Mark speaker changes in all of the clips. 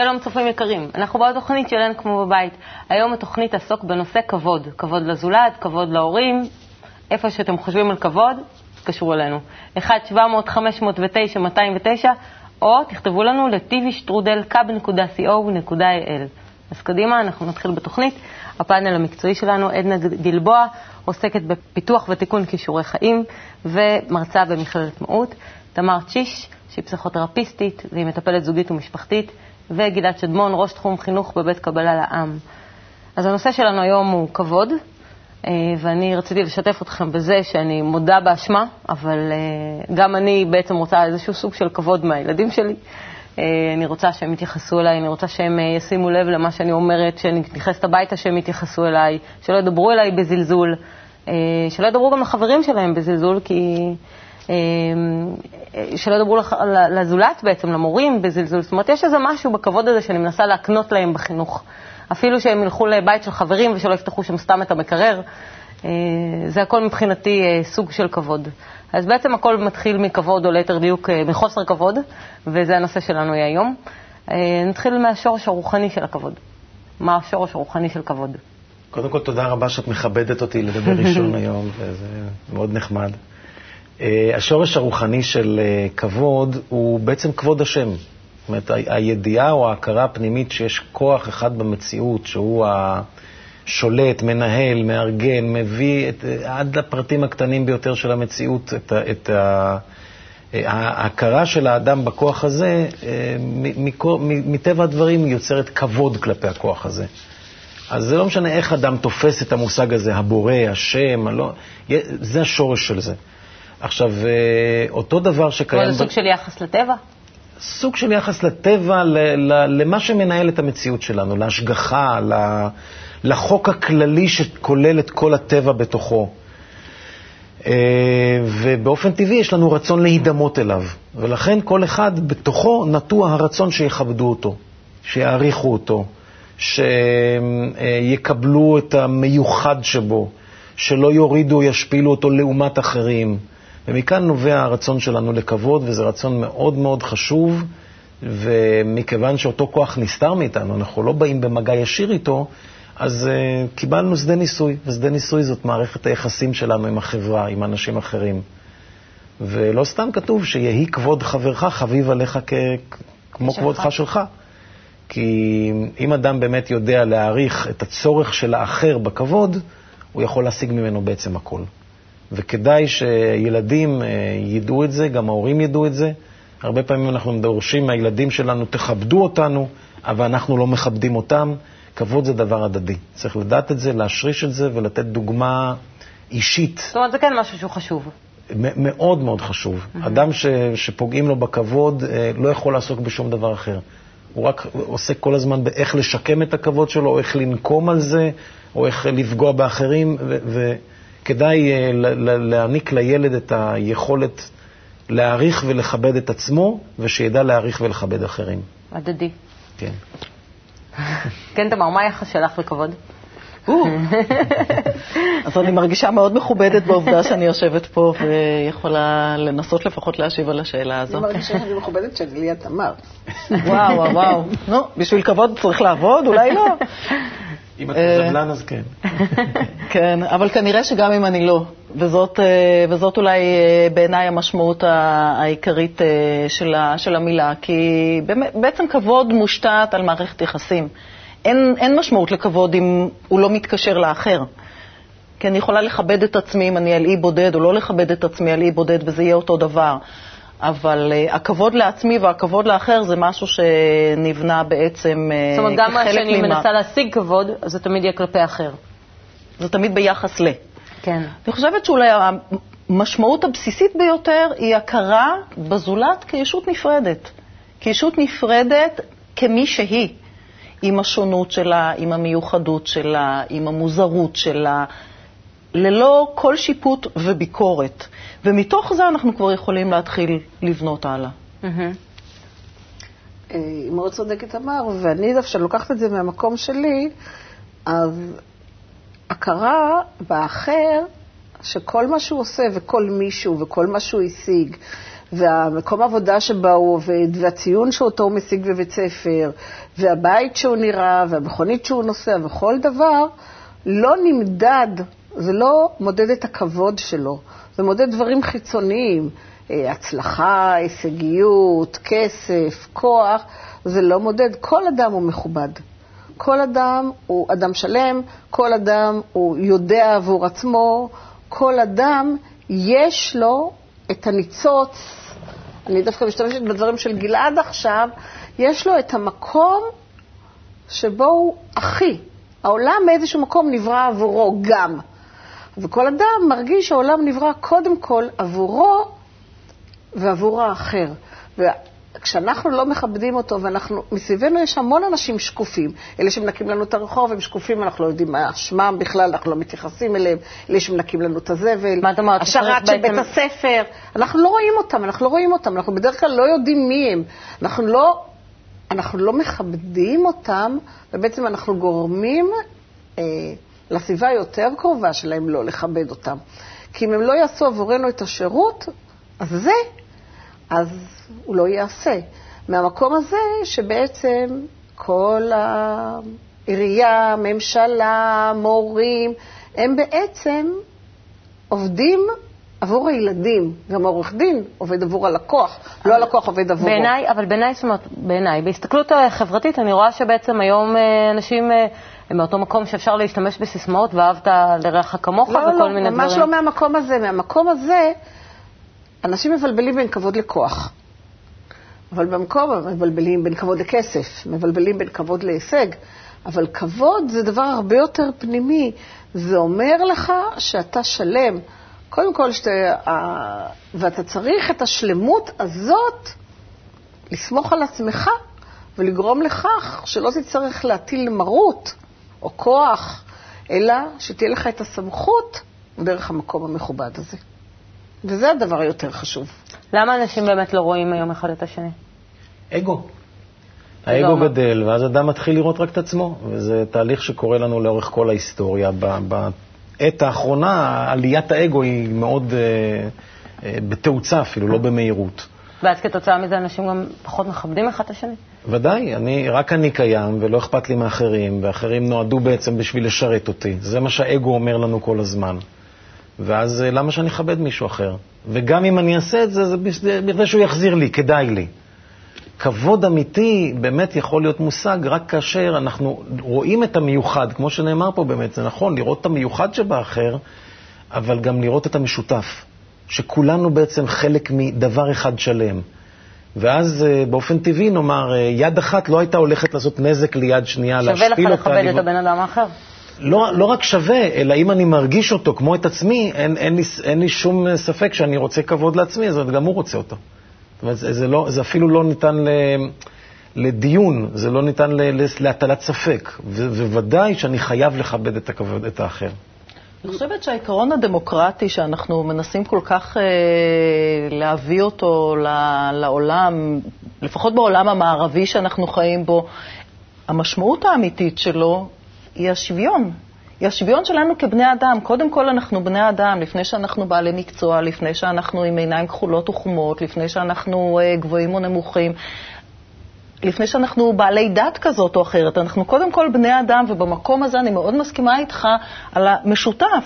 Speaker 1: שלום צופים יקרים, אנחנו בתוכנית שלנו כמו בבית. היום התוכנית תעסוק בנושא כבוד, כבוד לזולת, כבוד להורים, איפה שאתם חושבים על כבוד, תתקשרו אלינו. 1-700-509-209, או תכתבו לנו ל-tvstrudel.co.il. אז קדימה, אנחנו נתחיל בתוכנית. הפאנל המקצועי שלנו, עדנה גלבוע, עוסקת בפיתוח ותיקון כישורי חיים ומרצה במכללת מהות. תמר צ'יש, שהיא פסיכותרפיסטית והיא מטפלת זוגית ומשפחתית, וגלעד שדמון, ראש תחום חינוך בבית קבלה לעם. אז הנושא שלנו היום הוא כבוד, אה, ואני רציתי לשתף אתכם בזה שאני מודה באשמה, אבל אה, גם אני בעצם רוצה איזשהו סוג של כבוד מהילדים שלי. אה, אני רוצה שהם יתייחסו אליי, אני רוצה שהם ישימו לב למה שאני אומרת, כשאני נכנסת הביתה שהם יתייחסו אליי, שלא ידברו אליי בזלזול, שלא ידברו גם לחברים שלהם בזלזול, כי... שלא ידברו לזולת בעצם, למורים בזלזול. זאת אומרת, יש איזה משהו בכבוד הזה שאני מנסה להקנות להם בחינוך. אפילו שהם ילכו לבית של חברים ושלא יפתחו שם סתם את המקרר. אה, זה הכל מבחינתי אה, סוג של כבוד. אז בעצם הכל מתחיל מכבוד, או ליתר דיוק אה, מחוסר כבוד, וזה הנושא שלנו היום. נתחיל מהשורש הרוחני של הכבוד. מה השורש הרוחני של כבוד?
Speaker 2: קודם כל, תודה רבה שאת מכבדת אותי לדבר ראשון היום, וזה מאוד נחמד. השורש הרוחני של כבוד הוא בעצם כבוד השם. זאת אומרת, הידיעה או ההכרה הפנימית שיש כוח אחד במציאות, שהוא השולט, מנהל, מארגן, מביא את, עד לפרטים הקטנים ביותר של המציאות את, את ההכרה של האדם בכוח הזה, אה, מטבע הדברים יוצרת כבוד כלפי הכוח הזה. אז זה לא משנה איך אדם תופס את המושג הזה, הבורא, השם, הלא, זה השורש של זה. עכשיו, אה, אותו דבר שקיים...
Speaker 1: כמו זה סוג של יחס לטבע?
Speaker 2: סוג של יחס לטבע, למה שמנהל את המציאות שלנו, להשגחה, לחוק הכללי שכולל את כל הטבע בתוכו. אה, ובאופן טבעי יש לנו רצון להידמות אליו, ולכן כל אחד בתוכו נטוע הרצון שיכבדו אותו, שיעריכו אותו, שיקבלו את המיוחד שבו, שלא יורידו ישפילו אותו לעומת אחרים. ומכאן נובע הרצון שלנו לכבוד, וזה רצון מאוד מאוד חשוב, ומכיוון שאותו כוח נסתר מאיתנו, אנחנו לא באים במגע ישיר איתו, אז uh, קיבלנו שדה ניסוי, ושדה ניסוי זאת מערכת היחסים שלנו עם החברה, עם אנשים אחרים. ולא סתם כתוב שיהי כבוד חברך חביב עליך כ... כמו שלך. כבודך שלך. כי אם אדם באמת יודע להעריך את הצורך של האחר בכבוד, הוא יכול להשיג ממנו בעצם הכל. וכדאי שילדים אה, ידעו את זה, גם ההורים ידעו את זה. הרבה פעמים אנחנו דורשים מהילדים שלנו, תכבדו אותנו, אבל אנחנו לא מכבדים אותם. כבוד זה דבר הדדי. צריך לדעת את זה, להשריש את זה ולתת דוגמה אישית.
Speaker 1: זאת אומרת, זה כן משהו שהוא חשוב.
Speaker 2: מאוד מאוד חשוב. Mm-hmm. אדם ש, שפוגעים לו בכבוד אה, לא יכול לעסוק בשום דבר אחר. הוא רק עוסק כל הזמן באיך לשקם את הכבוד שלו, או איך לנקום על זה, או איך לפגוע באחרים, ו- ו- כדאי אה, להעניק לילד את היכולת להעריך ולכבד את עצמו, ושידע להעריך ולכבד אחרים.
Speaker 1: הדדי.
Speaker 2: כן.
Speaker 1: כן, תמר, מה היחס שלך לכבוד?
Speaker 3: אז אני מרגישה מאוד מכובדת בעובדה שאני יושבת פה ויכולה לנסות לפחות להשיב על השאלה הזאת.
Speaker 4: אני מרגישה שאני מכובדת שאני ליד תמר.
Speaker 3: וואו, וואו. נו, בשביל כבוד צריך לעבוד? אולי לא.
Speaker 2: אם את סבלן, אז כן.
Speaker 3: כן, אבל כנראה שגם אם אני לא, וזאת, אה, וזאת אולי אה, בעיניי המשמעות העיקרית אה, של, של המילה, כי בעצם כבוד מושתת על מערכת יחסים. אין, אין משמעות לכבוד אם הוא לא מתקשר לאחר. כי אני יכולה לכבד את עצמי אם אני על אי בודד, או לא לכבד את עצמי על אי בודד, וזה יהיה אותו דבר. אבל uh, הכבוד לעצמי והכבוד לאחר זה משהו שנבנה בעצם
Speaker 1: uh, זאת אומרת, גם מה שאני ממה... מנסה להשיג כבוד, אז זה תמיד יהיה כלפי האחר.
Speaker 3: זה תמיד ביחס ל.
Speaker 1: כן.
Speaker 3: אני חושבת שאולי המשמעות הבסיסית ביותר היא הכרה בזולת כישות נפרדת. כישות נפרדת כמי שהיא, עם השונות שלה, עם המיוחדות שלה, עם המוזרות שלה, ללא כל שיפוט וביקורת. ומתוך זה אנחנו כבר יכולים להתחיל לבנות הלאה.
Speaker 4: היא מאוד צודקת אמר, ואני דווקא לוקחת את זה מהמקום שלי, אז הכרה באחר, שכל מה שהוא עושה וכל מישהו וכל מה שהוא השיג, והמקום העבודה שבה הוא עובד, והציון שאותו הוא משיג בבית ספר, והבית שהוא נראה, והמכונית שהוא נוסע, וכל דבר, לא נמדד, זה לא מודד את הכבוד שלו, זה מודד דברים חיצוניים, אה, הצלחה, הישגיות, כסף, כוח, זה לא מודד. כל אדם הוא מכובד. כל אדם הוא אדם שלם, כל אדם הוא יודע עבור עצמו, כל אדם יש לו את הניצוץ, אני דווקא משתמשת בדברים של גלעד עכשיו, יש לו את המקום שבו הוא הכי. העולם באיזשהו מקום נברא עבורו גם. וכל אדם מרגיש שהעולם נברא קודם כל עבורו ועבור האחר. כשאנחנו לא מכבדים אותו, ואנחנו, מסביבנו יש המון אנשים שקופים. אלה שמנקים לנו את הרחוב הם שקופים, אנחנו לא יודעים מה שמם בכלל, אנחנו לא מתייחסים אליהם. אלה שמנקים לנו את הזבל. השרת של בית הספר. אנחנו לא רואים אותם, אנחנו לא רואים אותם, אנחנו בדרך כלל לא יודעים מי הם. אנחנו לא, אנחנו לא מכבדים אותם, ובעצם אנחנו גורמים אה, לסביבה היותר קרובה שלהם לא לכבד אותם. כי אם הם לא יעשו עבורנו את השירות, אז זה אז הוא לא יעשה. מהמקום הזה שבעצם כל העירייה, ממשלה, מורים, הם בעצם עובדים עבור הילדים. גם העורך דין עובד עבור הלקוח, לא הלקוח עובד עבורו.
Speaker 1: בעיניי, אבל בעיניי, זאת אומרת, בעיניי, בהסתכלות חברתית, אני רואה שבעצם היום אה, אנשים... הם מאותו מקום שאפשר להשתמש בסיסמאות, ואהבת לרעך כמוך
Speaker 4: לא,
Speaker 1: וכל
Speaker 4: לא,
Speaker 1: מיני דברים.
Speaker 4: לא, ממש לא מהמקום הזה. מהמקום הזה אנשים מבלבלים בין כבוד לכוח. אבל במקום, מבלבלים בין כבוד לכסף, מבלבלים בין כבוד להישג. אבל כבוד זה דבר הרבה יותר פנימי. זה אומר לך שאתה שלם. קודם כל, שאתה, ואתה צריך את השלמות הזאת לסמוך על עצמך ולגרום לכך שלא תצטרך להטיל מרות או כוח, אלא שתהיה לך את הסמכות דרך המקום המכובד הזה. וזה הדבר היותר חשוב.
Speaker 1: למה אנשים באמת לא רואים היום אחד את השני?
Speaker 2: אגו. האגו גדל, ואז אדם מתחיל לראות רק את עצמו, וזה תהליך שקורה לנו לאורך כל ההיסטוריה. בעת האחרונה עליית האגו היא מאוד אה, אה, בתאוצה אפילו, לא במהירות.
Speaker 1: ואז כתוצאה מזה אנשים גם פחות מכבדים אחד את השני?
Speaker 2: ודאי, אני, רק אני קיים ולא אכפת לי מאחרים, ואחרים נועדו בעצם בשביל לשרת אותי. זה מה שהאגו אומר לנו כל הזמן. ואז אה, למה שאני אכבד מישהו אחר? וגם אם אני אעשה את זה, זה בכדי שהוא יחזיר לי, כדאי לי. כבוד אמיתי באמת יכול להיות מושג רק כאשר אנחנו רואים את המיוחד, כמו שנאמר פה באמת, זה נכון, לראות את המיוחד שבאחר, אבל גם לראות את המשותף, שכולנו בעצם חלק מדבר אחד שלם. ואז אה, באופן טבעי נאמר, אה, יד אחת לא הייתה הולכת לעשות נזק ליד שנייה, להשפיל אותה.
Speaker 1: שווה לך לכבד את הבן אדם האחר.
Speaker 2: לא, לא רק שווה, אלא אם אני מרגיש אותו כמו את עצמי, אין, אין, לי, אין לי שום ספק שאני רוצה כבוד לעצמי, אז גם הוא רוצה אותו. זאת אומרת, זה, זה, לא, זה אפילו לא ניתן ל, לדיון, זה לא ניתן ל, להטלת ספק, וודאי שאני חייב לכבד את, הכבוד, את האחר.
Speaker 3: אני חושבת שהעיקרון הדמוקרטי שאנחנו מנסים כל כך אה, להביא אותו לעולם, לפחות בעולם המערבי שאנחנו חיים בו, המשמעות האמיתית שלו היא השוויון. היא השוויון שלנו כבני אדם. קודם כל אנחנו בני אדם, לפני שאנחנו בעלי מקצוע, לפני שאנחנו עם עיניים כחולות וחומות, לפני שאנחנו uh, גבוהים או נמוכים, לפני שאנחנו בעלי דת כזאת או אחרת. אנחנו קודם כל בני אדם, ובמקום הזה אני מאוד מסכימה איתך על המשותף.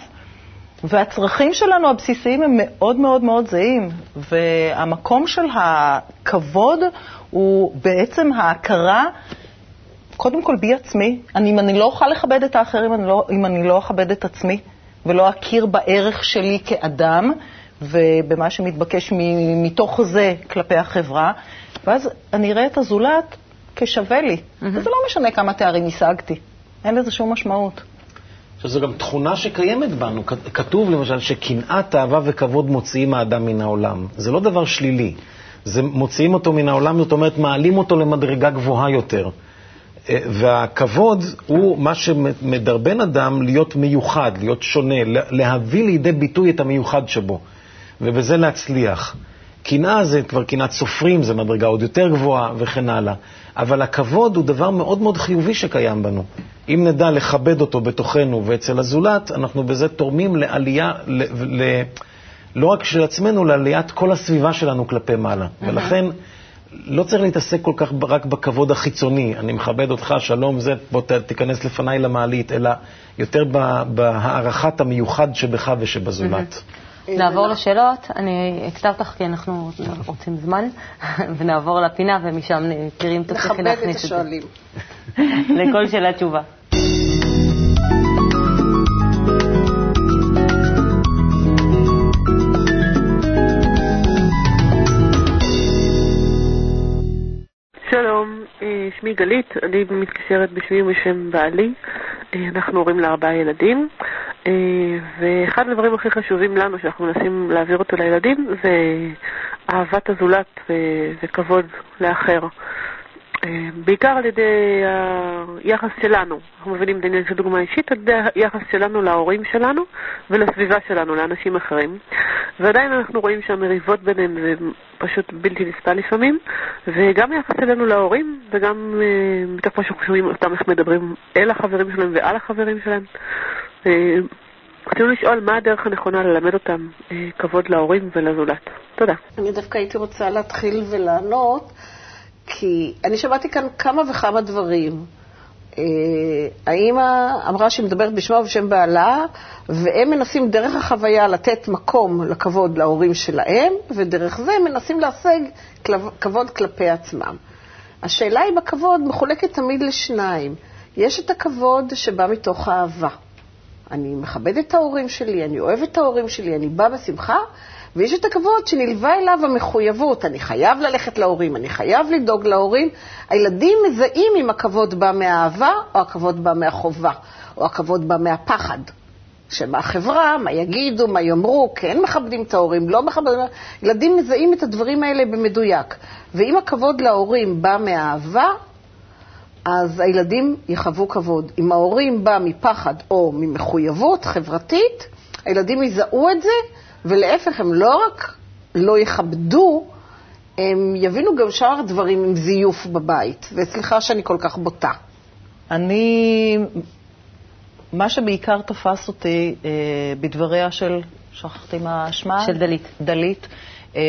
Speaker 3: והצרכים שלנו הבסיסיים הם מאוד מאוד מאוד זהים, והמקום של הכבוד הוא בעצם ההכרה קודם כל בי עצמי. אני, אם אני לא אוכל לכבד את האחרים, אני לא, אם אני לא אכבד את עצמי, ולא אכיר בערך שלי כאדם, ובמה שמתבקש מתוך זה כלפי החברה, ואז אני אראה את הזולת כשווה לי. Mm-hmm. וזה לא משנה כמה תארים השגתי, אין לזה שום משמעות.
Speaker 2: עכשיו, זו גם תכונה שקיימת בנו. כתוב למשל שקנאת, אהבה וכבוד מוציאים האדם מן העולם. זה לא דבר שלילי. זה מוציאים אותו מן העולם, זאת אומרת, מעלים אותו למדרגה גבוהה יותר. אה, והכבוד הוא מה שמדרבן אדם להיות מיוחד, להיות שונה, להביא לידי ביטוי את המיוחד שבו, ובזה להצליח. קנאה זה כבר קנאת סופרים, זה מדרגה עוד יותר גבוהה וכן הלאה. אבל הכבוד הוא דבר מאוד מאוד חיובי שקיים בנו. אם נדע לכבד אותו בתוכנו ואצל הזולת, אנחנו בזה תורמים לעלייה, ל, ל, לא רק של עצמנו, ליד כל הסביבה שלנו כלפי מעלה. ולכן לא צריך להתעסק כל כך רק בכבוד החיצוני, אני מכבד אותך, שלום, זה, בוא ת- תיכנס לפניי למעלית, אלא יותר בהערכת המיוחד שבך ושבזולת.
Speaker 1: נעבור לשאלות. אני אקטע אותך כי אנחנו רוצים זמן, ונעבור לפינה, ומשם תצליחי
Speaker 4: נכבד את
Speaker 1: להכניס את זה.
Speaker 4: השואלים.
Speaker 1: לכל שאלה תשובה.
Speaker 5: שלום, אה, שמי גלית, אני מתקשרת בשמי ובשם בעלי. אה, אנחנו הורים לארבעה ילדים, ואחד הדברים הכי חשובים לנו שאנחנו מנסים להעביר אותו לילדים זה אהבת הזולת ו- וכבוד לאחר. אה, בעיקר על ידי היחס שלנו, אנחנו מבינים את העניין של דוגמה אישית, על ידי היחס שלנו להורים שלנו ולסביבה שלנו, לאנשים אחרים. ועדיין אנחנו רואים שהמריבות ביניהם זה פשוט בלתי נסבל לפעמים, וגם היחס אלינו להורים, וגם אה, מתוך מה שאנחנו שומעים אותם איך מדברים אל החברים שלהם ועל החברים שלהם. אה, רצינו לשאול מה הדרך הנכונה ללמד אותם אה, כבוד להורים ולזולת. תודה.
Speaker 4: אני דווקא הייתי רוצה להתחיל ולענות, כי אני שמעתי כאן כמה וכמה דברים. אה, האימא אמרה שהיא מדברת בשמה ובשם בעלה, והם מנסים דרך החוויה לתת מקום לכבוד להורים שלהם, ודרך זה מנסים להשיג כבוד כלפי עצמם. השאלה היא בכבוד מחולקת תמיד לשניים. יש את הכבוד שבא מתוך אהבה. אני מכבדת את ההורים שלי, אני אוהבת את ההורים שלי, אני באה בשמחה, ויש את הכבוד שנלווה אליו המחויבות. אני חייב ללכת להורים, אני חייב לדאוג להורים. הילדים מזהים אם הכבוד בא מהאהבה, או הכבוד בא מהחובה, או הכבוד בא מהפחד. שמהחברה, מה יגידו, מה יאמרו, כן מכבדים את ההורים, לא מכבדים, ילדים מזהים את הדברים האלה במדויק. ואם הכבוד להורים בא מהאהבה, אז הילדים יחוו כבוד. אם ההורים בא מפחד או ממחויבות חברתית, הילדים יזהו את זה, ולהפך, הם לא רק לא יכבדו, הם יבינו גם שאר דברים עם זיוף בבית. וסליחה שאני כל כך בוטה.
Speaker 3: אני, מה שבעיקר תפס אותי אה, בדבריה של, שכחתי מה שמה?
Speaker 1: של דלית.
Speaker 3: דלית. אה,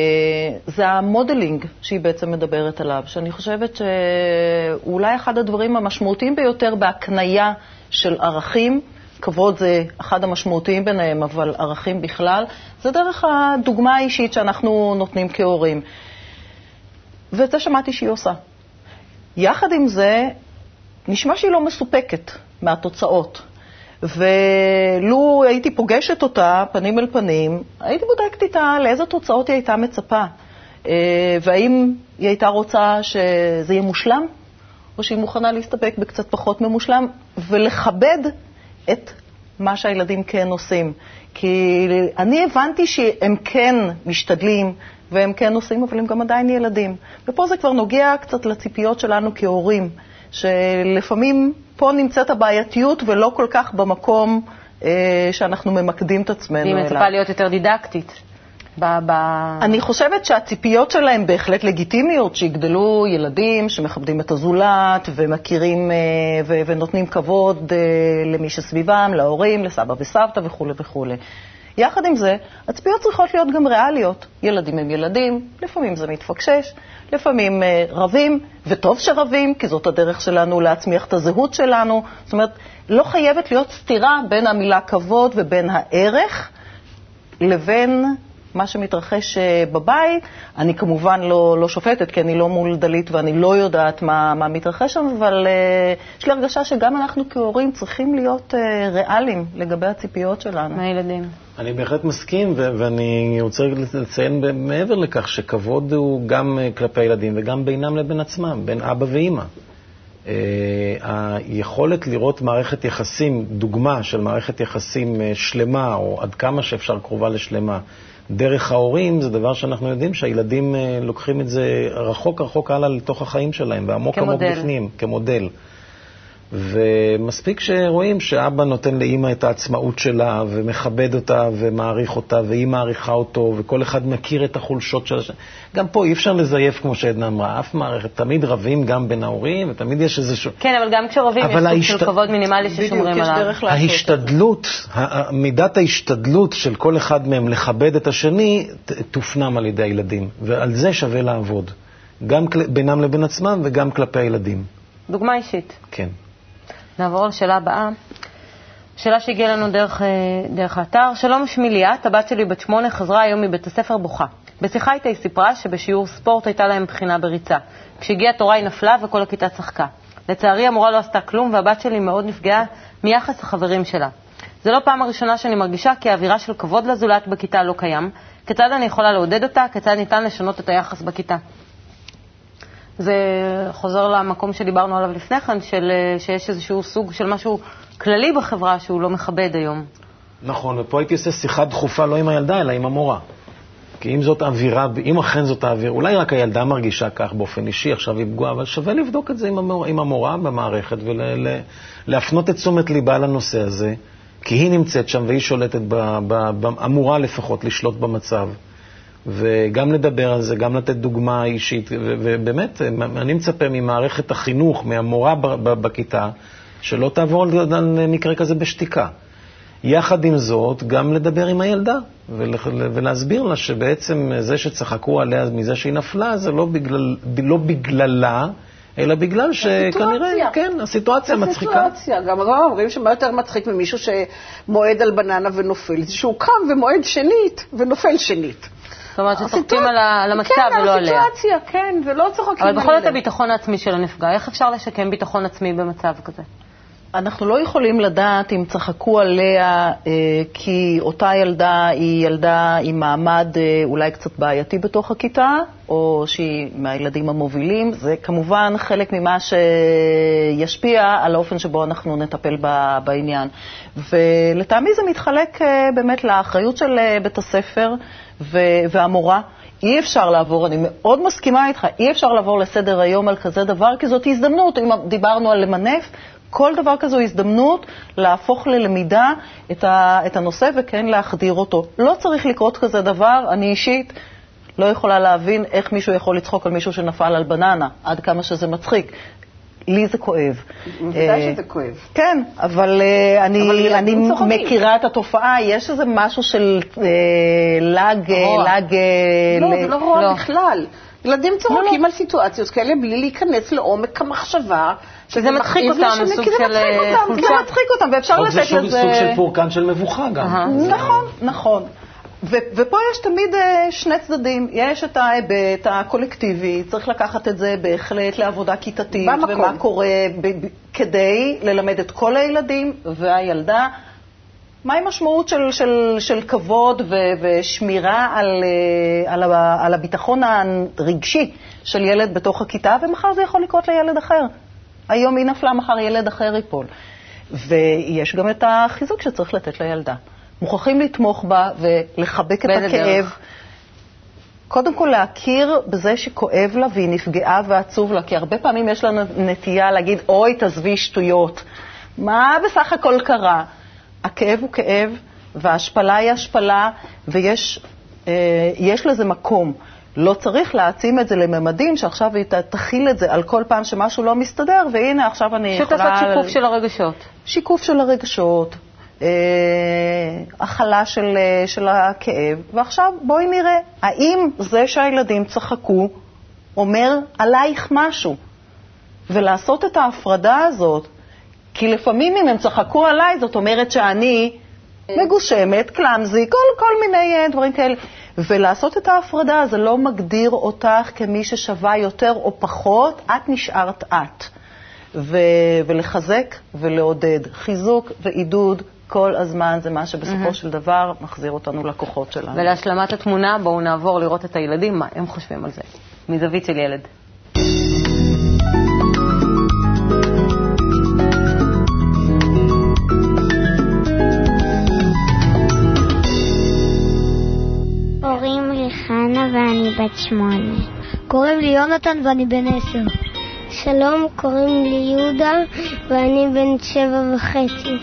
Speaker 3: זה המודלינג שהיא בעצם מדברת עליו, שאני חושבת שהוא אולי אחד הדברים המשמעותיים ביותר בהקנייה של ערכים. כבוד זה אחד המשמעותיים ביניהם, אבל ערכים בכלל, זה דרך הדוגמה האישית שאנחנו נותנים כהורים. ואת זה שמעתי שהיא עושה. יחד עם זה, נשמע שהיא לא מסופקת מהתוצאות. ולו הייתי פוגשת אותה פנים אל פנים, הייתי בודקת איתה לאיזה תוצאות היא הייתה מצפה. אה, והאם היא הייתה רוצה שזה יהיה מושלם, או שהיא מוכנה להסתפק בקצת פחות ממושלם, ולכבד את מה שהילדים כן עושים. כי אני הבנתי שהם כן משתדלים והם כן עושים, אבל הם גם עדיין ילדים. ופה זה כבר נוגע קצת לציפיות שלנו כהורים, שלפעמים פה נמצאת הבעייתיות ולא כל כך במקום אה, שאנחנו ממקדים את עצמנו
Speaker 1: היא
Speaker 3: אליו.
Speaker 1: מצפה להיות יותר דידקטית. ב- ב-
Speaker 3: אני חושבת שהציפיות שלהם בהחלט לגיטימיות, שיגדלו ילדים שמכבדים את הזולת ומכירים אה, ו- ונותנים כבוד אה, למי שסביבם, להורים, לסבא וסבתא וכולי וכולי. יחד עם זה, הציפיות צריכות להיות גם ריאליות. ילדים הם ילדים, לפעמים זה מתפקשש, לפעמים אה, רבים, וטוב שרבים, כי זאת הדרך שלנו להצמיח את הזהות שלנו. זאת אומרת, לא חייבת להיות סתירה בין המילה כבוד ובין הערך לבין מה שמתרחש אה, בבית. אני כמובן לא, לא שופטת, כי אני לא מול דלית ואני לא יודעת מה, מה מתרחש שם, אבל uh, יש לי הרגשה שגם אנחנו כהורים צריכים להיות uh, ריאליים לגבי הציפיות שלנו.
Speaker 1: מהילדים.
Speaker 2: אני בהחלט מסכים, ו- ואני רוצה לציין מעבר לכך שכבוד הוא גם כלפי הילדים וגם בינם לבין עצמם, בין אבא ואימא. אה, היכולת לראות מערכת יחסים, דוגמה של מערכת יחסים אה, שלמה, או עד כמה שאפשר קרובה לשלמה, דרך ההורים, זה דבר שאנחנו יודעים שהילדים אה, לוקחים את זה רחוק רחוק הלאה לתוך החיים שלהם, ועמוק עמוק. בפנים, כמודל. ומספיק שרואים שאבא נותן לאימא את העצמאות שלה, ומכבד אותה, ומעריך אותה, והיא מעריכה אותו, וכל אחד מכיר את החולשות של השני. גם פה אי אפשר לזייף, כמו שעדנה אמרה, אף מערכת, תמיד רבים גם בין ההורים, ותמיד יש איזשהו...
Speaker 1: כן, אבל גם כשרבים יש סוג ההשת... של כבוד מינימלי ששומרים עליו.
Speaker 2: ההשתדלות, מידת ההשתדלות של כל אחד מהם לכבד את השני, תופנם על ידי הילדים, ועל זה שווה לעבוד. גם בינם לבין עצמם וגם כלפי הילדים.
Speaker 1: דוגמה אישית.
Speaker 2: כן.
Speaker 1: נעבור לשאלה הבאה. שאלה שהגיעה לנו דרך, אה, דרך האתר. שלום, שמי ליאת, הבת שלי בת שמונה חזרה היום מבית הספר בוכה. בשיחה איתה היא סיפרה שבשיעור ספורט הייתה להם בחינה בריצה. כשהגיעה תורה היא נפלה וכל הכיתה צחקה. לצערי המורה לא עשתה כלום והבת שלי מאוד נפגעה מיחס החברים שלה. זו לא פעם הראשונה שאני מרגישה כי האווירה של כבוד לזולת בכיתה לא קיים. כיצד אני יכולה לעודד אותה? כיצד ניתן לשנות את היחס בכיתה? זה חוזר למקום שדיברנו עליו לפני כן, של, אה, שיש איזשהו סוג של משהו כללי בחברה שהוא לא מכבד היום.
Speaker 2: נכון, ופה הייתי עושה שיחה דחופה לא עם הילדה, אלא עם המורה. כי אם זאת אווירה, אם אכן זאת האווירה, אולי רק הילדה מרגישה כך באופן אישי, עכשיו היא פגועה, אבל שווה לבדוק את זה עם המורה, עם המורה במערכת ולהפנות את תשומת ליבה לנושא הזה, כי היא נמצאת שם והיא שולטת, ב, ב, ב, אמורה לפחות לשלוט במצב. וגם לדבר על זה, גם לתת דוגמה אישית, ובאמת, אני מצפה ממערכת החינוך, מהמורה בכיתה, שלא תעבור על מקרה כזה בשתיקה. יחד עם זאת, גם לדבר עם הילדה ולהסביר לה שבעצם זה שצחקו עליה מזה שהיא נפלה, זה לא, בגלל, לא בגללה, אלא בגלל שכנראה, כן, הסיטואציה מצחיקה.
Speaker 4: הסיטואציה, גם אומרים שמה יותר מצחיק ממישהו שמועד על בננה ונופל, זה שהוא קם ומועד שנית ונופל שנית.
Speaker 1: זאת אומרת שצוחקים על המצב
Speaker 4: כן,
Speaker 1: ולא עליה.
Speaker 4: כן, על הסיטואציה, כן, ולא צוחקים עליה.
Speaker 1: אבל בכל זאת הביטחון העצמי של הנפגע, איך אפשר לשקם ביטחון עצמי במצב כזה?
Speaker 3: אנחנו לא יכולים לדעת אם צחקו עליה אה, כי אותה ילדה היא ילדה עם מעמד אה, אולי קצת בעייתי בתוך הכיתה, או שהיא מהילדים המובילים. זה כמובן חלק ממה שישפיע על האופן שבו אנחנו נטפל בעניין. ולטעמי זה מתחלק אה, באמת לאחריות של אה, בית הספר והמורה. אי אפשר לעבור, אני מאוד מסכימה איתך, אי אפשר לעבור לסדר היום על כזה דבר, כי זאת הזדמנות. אם דיברנו על למנף, כל דבר כזה הוא הזדמנות להפוך ללמידה את, ה, את הנושא וכן להחדיר אותו. לא צריך לקרות כזה דבר, אני אישית לא יכולה להבין איך מישהו יכול לצחוק על מישהו שנפל על בננה, עד כמה שזה מצחיק. לי זה כואב.
Speaker 4: בוודאי אה, שזה כואב.
Speaker 3: כן, אבל אה, אני, מכירה את התופעה, יש איזה משהו של אה, לעג... לעג...
Speaker 4: לא, זה לא רוע לא. בכלל. ילדים צוחקים לא, לא. על סיטואציות כאלה בלי להיכנס לעומק המחשבה.
Speaker 1: שזה מצחיק אותם, סוג של
Speaker 3: חולשה. זה מצחיק אותם, ואפשר לתת לזה...
Speaker 2: זה סוג של פורקן של מבוכה גם.
Speaker 3: נכון, נכון. ופה יש תמיד אה, שני צדדים. יש את ההיבט הקולקטיבי, צריך לקחת את זה בהחלט לעבודה כיתתית, במקום. ומה קורה כדי ללמד את כל הילדים והילדה. מהי משמעות של, של, של כבוד ו, ושמירה על, אה, על, על הביטחון הרגשי של ילד בתוך הכיתה, ומחר זה יכול לקרות לילד אחר. היום היא נפלה, מחר ילד אחר ייפול. ויש גם את החיזוק שצריך לתת לילדה. מוכרחים לתמוך בה ולחבק את הכאב. דרך? קודם כל להכיר בזה שכואב לה והיא נפגעה ועצוב לה, כי הרבה פעמים יש לנו נטייה להגיד, אוי, תעזבי שטויות. מה בסך הכל קרה? הכאב הוא כאב, וההשפלה היא השפלה, ויש אה, לזה מקום. לא צריך להעצים את זה לממדים שעכשיו היא תכיל את זה על כל פעם שמשהו לא מסתדר, והנה עכשיו אני יכולה...
Speaker 1: שתעשה שיקוף של הרגשות.
Speaker 3: שיקוף של הרגשות, אה, הכלה של, אה, של הכאב, ועכשיו בואי נראה, האם זה שהילדים צחקו אומר עלייך משהו? ולעשות את ההפרדה הזאת, כי לפעמים אם הם צחקו עליי, זאת אומרת שאני מגושמת, קלאמזי, כל, כל מיני אה, דברים כאלה. ולעשות את ההפרדה זה לא מגדיר אותך כמי ששווה יותר או פחות, את נשארת את. ו- ולחזק ולעודד. חיזוק ועידוד כל הזמן זה מה שבסופו mm-hmm. של דבר מחזיר אותנו לכוחות שלנו.
Speaker 1: ולהשלמת התמונה, בואו נעבור לראות את הילדים, מה הם חושבים על זה, מזווית של ילד.
Speaker 6: לי חנה ואני בת שמונה.
Speaker 7: קוראים לי יונתן ואני בן עשר.
Speaker 6: שלום, קוראים לי יהודה ואני בן שבע וחצי.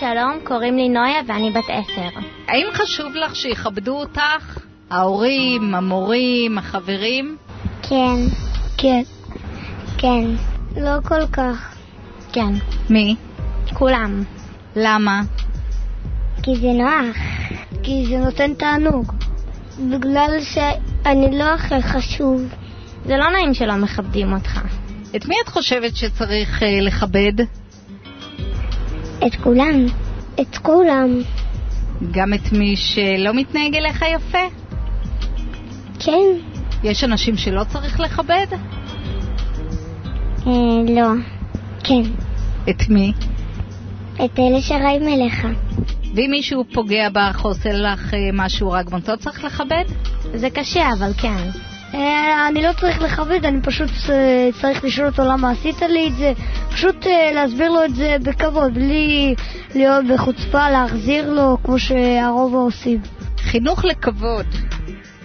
Speaker 7: שלום, קוראים לי נויה ואני בת עשר.
Speaker 8: האם חשוב לך שיכבדו אותך? ההורים, המורים, החברים?
Speaker 6: כן, כן, כן. לא כל כך.
Speaker 7: כן.
Speaker 8: מי?
Speaker 7: כולם.
Speaker 8: למה?
Speaker 6: כי זה נוח. כי זה נותן תענוג. בגלל שאני לא הכי חשוב.
Speaker 7: זה לא נעים שלא מכבדים אותך.
Speaker 8: את מי את חושבת שצריך uh, לכבד?
Speaker 6: את כולם. את כולם.
Speaker 8: גם את מי שלא מתנהג אליך יפה?
Speaker 6: כן.
Speaker 8: יש אנשים שלא צריך לכבד?
Speaker 6: אה, לא. כן.
Speaker 8: את מי?
Speaker 6: את אלה שרעים אליך.
Speaker 8: ואם מישהו פוגע בך או עושה לך אה, משהו רע, גם אותו צריך לכבד?
Speaker 7: זה קשה, אבל כן.
Speaker 6: אה, אני לא צריך לכבד, אני פשוט אה, צריך לשאול אותו למה עשית לי את זה. פשוט להסביר לו את זה בכבוד, בלי להיות בחוצפה, להחזיר לו כמו שהרוב עושים.
Speaker 8: חינוך לכבוד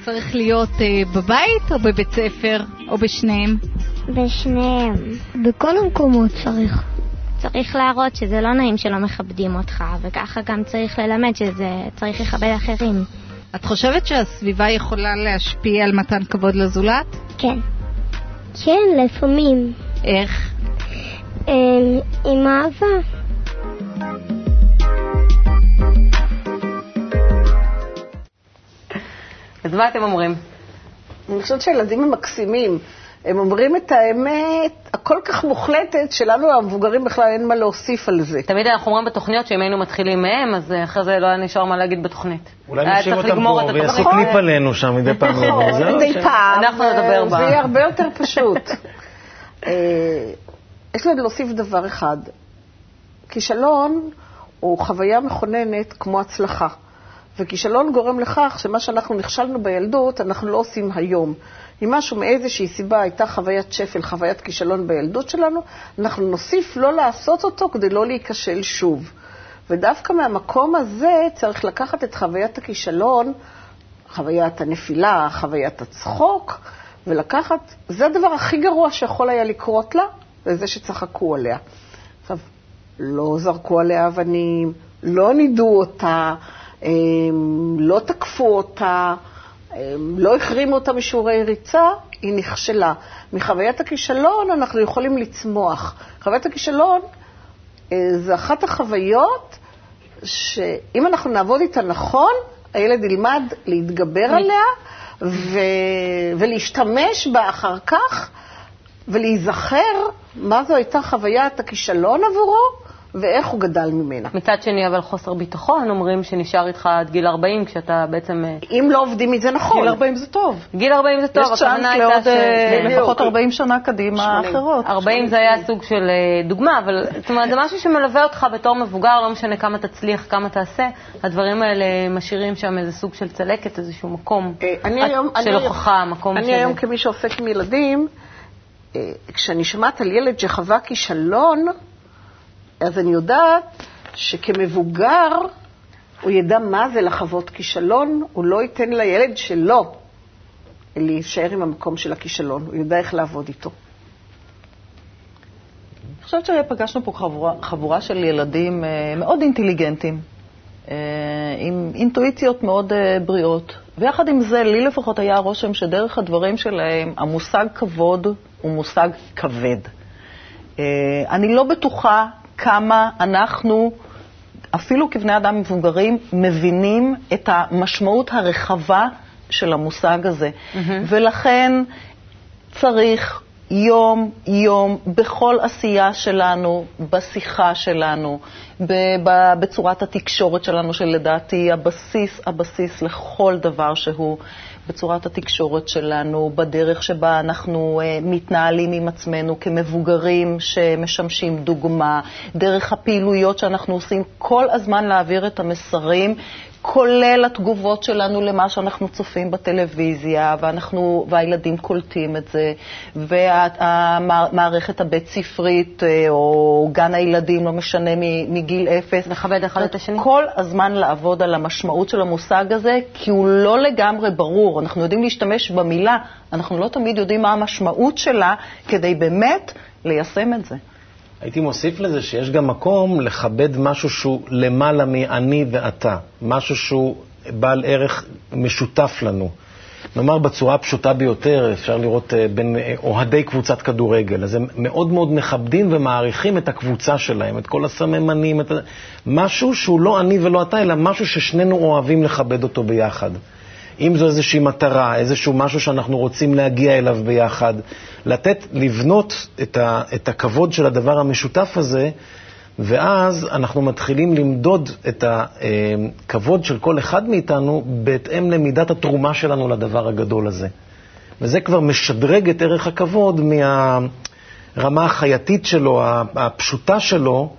Speaker 8: צריך להיות בבית או בבית ספר או בשניהם?
Speaker 6: בשניהם. בכל המקומות צריך.
Speaker 7: צריך להראות שזה לא נעים שלא מכבדים אותך, וככה גם צריך ללמד שזה צריך לכבד אחרים.
Speaker 8: את חושבת שהסביבה יכולה להשפיע על מתן כבוד לזולת?
Speaker 6: כן. כן, לפעמים.
Speaker 8: איך?
Speaker 6: אה, עם אהבה.
Speaker 1: אז מה אתם אומרים?
Speaker 4: אני חושבת שהילדים הם מקסימים. הם אומרים את האמת הכל כך מוחלטת, שלנו המבוגרים בכלל אין מה להוסיף על זה.
Speaker 1: תמיד אנחנו אומרים בתוכניות שאם היינו מתחילים מהם, אז אה, אחרי זה לא היה נשאר מה להגיד בתוכנית.
Speaker 2: אולי נשאיר אותם פה ויעשו. קליפ עלינו שם מדי פעם.
Speaker 4: נכון, מדי
Speaker 2: ש-
Speaker 4: פעם.
Speaker 1: אנחנו נדבר
Speaker 4: אה,
Speaker 1: בה.
Speaker 4: זה יהיה הרבה יותר פשוט. אה, יש לי עוד להוסיף דבר אחד. כישלון הוא חוויה מכוננת כמו הצלחה. וכישלון גורם לכך שמה שאנחנו נכשלנו בילדות, אנחנו לא עושים היום. אם משהו מאיזושהי סיבה הייתה חוויית שפל, חוויית כישלון בילדות שלנו, אנחנו נוסיף לא לעשות אותו כדי לא להיכשל שוב. ודווקא מהמקום הזה צריך לקחת את חוויית הכישלון, חוויית הנפילה, חוויית הצחוק, ולקחת, זה הדבר הכי גרוע שיכול היה לקרות לה, וזה שצחקו עליה. עכשיו, לא זרקו עליה אבנים, לא נידו אותה, הם, לא תקפו אותה, לא החרימו אותה משיעורי ריצה, היא נכשלה. מחוויית הכישלון אנחנו יכולים לצמוח. חוויית הכישלון אה, זה אחת החוויות שאם אנחנו נעבוד איתה נכון, הילד ילמד להתגבר עליה ו... ולהשתמש בה אחר כך ולהיזכר מה זו הייתה חוויית הכישלון עבורו ואיך הוא גדל ממנה.
Speaker 1: מצד שני, אבל חוסר ביטחון, אומרים שנשאר איתך עד גיל 40, כשאתה בעצם... אה,
Speaker 4: אם לא עובדים מזה נכון.
Speaker 3: גיל 40 זה טוב.
Speaker 1: גיל 40 זה טוב, הכוונה הייתה ש...
Speaker 3: אה,
Speaker 4: בדיוק.
Speaker 3: לפחות 40 שנה קדימה
Speaker 4: שמונים.
Speaker 3: אחרות.
Speaker 1: 40 זה היה סוג של אה, דוגמה, אבל זאת אומרת, זה משהו שמלווה אותך בתור מבוגר, לא משנה כמה תצליח, כמה תעשה, הדברים האלה משאירים שם איזה סוג של צלקת, איזשהו מקום
Speaker 4: אני
Speaker 1: של
Speaker 4: אני,
Speaker 1: הוכחה, מקום
Speaker 4: אני
Speaker 1: של...
Speaker 4: היום כמי שעוסק עם ילדים, כשאני שומעת על ילד שחווה כישלון, אז אני יודעת שכמבוגר הוא ידע מה זה לחוות כישלון, הוא לא ייתן לילד שלו להישאר עם המקום של הכישלון, הוא יודע איך לעבוד איתו.
Speaker 3: אני חושבת שפגשנו פה חבורה, חבורה של ילדים אה, מאוד אינטליגנטים, אה, עם אינטואיציות מאוד אה, בריאות. ויחד עם זה, לי לפחות היה הרושם שדרך הדברים שלהם, המושג כבוד הוא מושג כבד. אני לא בטוחה כמה אנחנו, אפילו כבני אדם מבוגרים, מבינים את המשמעות הרחבה של המושג הזה. ולכן צריך יום-יום, בכל עשייה שלנו, בשיחה שלנו, בצורת התקשורת שלנו, שלדעתי הבסיס, הבסיס לכל דבר שהוא, בצורת התקשורת שלנו, בדרך שבה אנחנו uh, מתנהלים עם עצמנו כמבוגרים שמשמשים דוגמה, דרך הפעילויות שאנחנו עושים, כל הזמן להעביר את המסרים. כולל התגובות שלנו למה שאנחנו צופים בטלוויזיה, ואנחנו, והילדים קולטים את זה, והמערכת הבית ספרית, אה, או גן הילדים, לא משנה, מגיל אפס.
Speaker 1: לכבד אחד את השני.
Speaker 3: כל הזמן לעבוד על המשמעות של המושג הזה, כי הוא לא לגמרי ברור. אנחנו יודעים להשתמש במילה, אנחנו לא תמיד יודעים מה המשמעות שלה, כדי באמת ליישם את זה.
Speaker 2: הייתי מוסיף לזה שיש גם מקום לכבד משהו שהוא למעלה מאני ואתה, משהו שהוא בעל ערך משותף לנו. נאמר בצורה הפשוטה ביותר, אפשר לראות אה, בין אה, אוהדי קבוצת כדורגל, אז הם מאוד מאוד מכבדים ומעריכים את הקבוצה שלהם, את כל הסממנים, את... משהו שהוא לא אני ולא אתה, אלא משהו ששנינו אוהבים לכבד אותו ביחד. אם זו איזושהי מטרה, איזשהו משהו שאנחנו רוצים להגיע אליו ביחד, לתת, לבנות את, ה, את הכבוד של הדבר המשותף הזה, ואז אנחנו מתחילים למדוד את הכבוד של כל אחד מאיתנו בהתאם למידת התרומה שלנו לדבר הגדול הזה. וזה כבר משדרג את ערך הכבוד מהרמה החייתית שלו, הפשוטה שלו,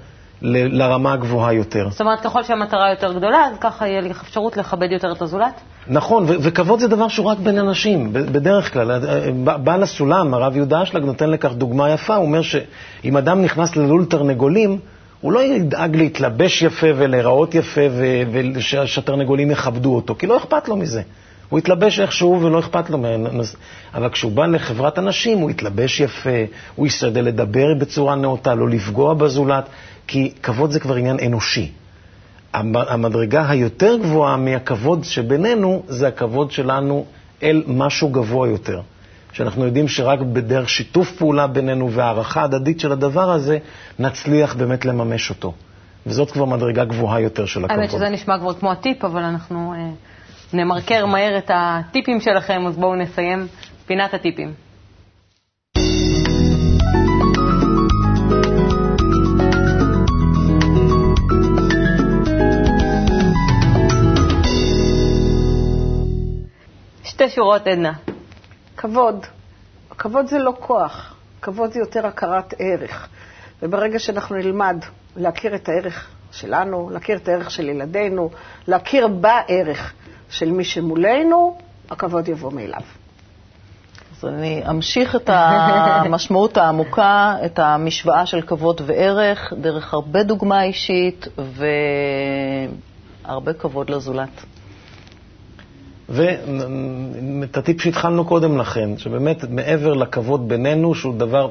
Speaker 2: ל- לרמה הגבוהה יותר.
Speaker 1: זאת אומרת, ככל שהמטרה יותר גדולה, אז ככה יהיה לי אפשרות לכבד יותר את הזולת?
Speaker 2: נכון, ו- וכבוד זה דבר שהוא רק בין אנשים, בדרך כלל. אה, בעל הסולם, הרב יהודה אשלג, נותן לכך דוגמה יפה, הוא אומר שאם אדם נכנס ללול תרנגולים, הוא לא ידאג להתלבש יפה ולהיראות יפה ושהתרנגולים יכבדו אותו, כי לא אכפת לו מזה. הוא יתלבש איכשהו ולא אכפת לו ממנו. אבל כשהוא בא לחברת אנשים, הוא יתלבש יפה, הוא ישתדל לדבר בצורה נאותה, לא לפגוע בזולת. כי כבוד זה כבר עניין אנושי. המדרגה היותר גבוהה מהכבוד שבינינו זה הכבוד שלנו אל משהו גבוה יותר. שאנחנו יודעים שרק בדרך שיתוף פעולה בינינו והערכה הדדית של הדבר הזה, נצליח באמת לממש אותו. וזאת כבר מדרגה גבוהה יותר של הכבוד.
Speaker 1: האמת שזה נשמע כבר כמו הטיפ, אבל אנחנו אה, נמרקר מהר את הטיפים שלכם, אז בואו נסיים פינת הטיפים. שתי שורות, עדנה.
Speaker 4: כבוד. כבוד זה לא כוח, כבוד זה יותר הכרת ערך. וברגע שאנחנו נלמד להכיר את הערך שלנו, להכיר את הערך של ילדינו, להכיר בערך של מי שמולנו, הכבוד יבוא מאליו.
Speaker 3: אז אני אמשיך את המשמעות העמוקה, את המשוואה של כבוד וערך, דרך הרבה דוגמה אישית והרבה כבוד לזולת.
Speaker 2: ואת הטיפ שהתחלנו קודם לכן, שבאמת מעבר לכבוד בינינו, שהוא דבר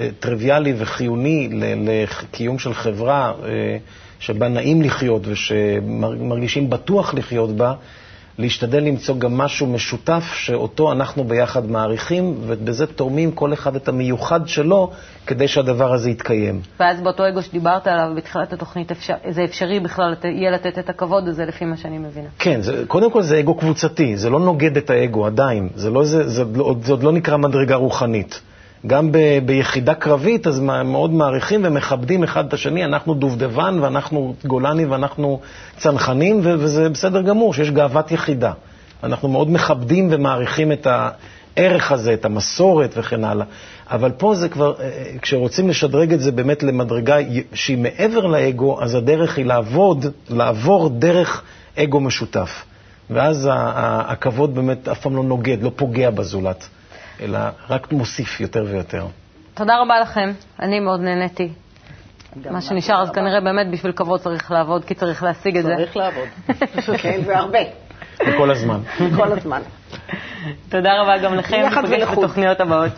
Speaker 2: אה, טריוויאלי וחיוני לקיום של חברה אה, שבה נעים לחיות ושמרגישים בטוח לחיות בה, להשתדל למצוא גם משהו משותף שאותו אנחנו ביחד מעריכים, ובזה תורמים כל אחד את המיוחד שלו כדי שהדבר הזה יתקיים.
Speaker 1: ואז באותו אגו שדיברת עליו בתחילת התוכנית, אפשר, זה אפשרי בכלל יהיה לתת את הכבוד הזה לפי מה שאני מבינה.
Speaker 2: כן, זה, קודם כל זה אגו קבוצתי, זה לא נוגד את האגו עדיין, זה, לא, זה, זה, זה, זה עוד לא נקרא מדרגה רוחנית. גם ב, ביחידה קרבית, אז מאוד מעריכים ומכבדים אחד את השני, אנחנו דובדבן ואנחנו גולני ואנחנו צנחנים, ו, וזה בסדר גמור שיש גאוות יחידה. אנחנו מאוד מכבדים ומעריכים את הערך הזה, את המסורת וכן הלאה. אבל פה זה כבר, אה, אה, כשרוצים לשדרג את זה באמת למדרגה שהיא מעבר לאגו, אז הדרך היא לעבוד, לעבור דרך אגו משותף. ואז הכבוד באמת אף פעם לא נוגד, לא פוגע בזולת. אלא רק מוסיף יותר ויותר.
Speaker 1: תודה רבה לכם, אני מאוד נהניתי. מה שנשאר, אז כנראה באמת בשביל כבוד צריך לעבוד, כי צריך להשיג את זה.
Speaker 3: צריך לעבוד.
Speaker 4: כן, והרבה.
Speaker 2: וכל הזמן.
Speaker 4: כל הזמן.
Speaker 1: תודה רבה גם לכם, ניפגש בתוכניות הבאות.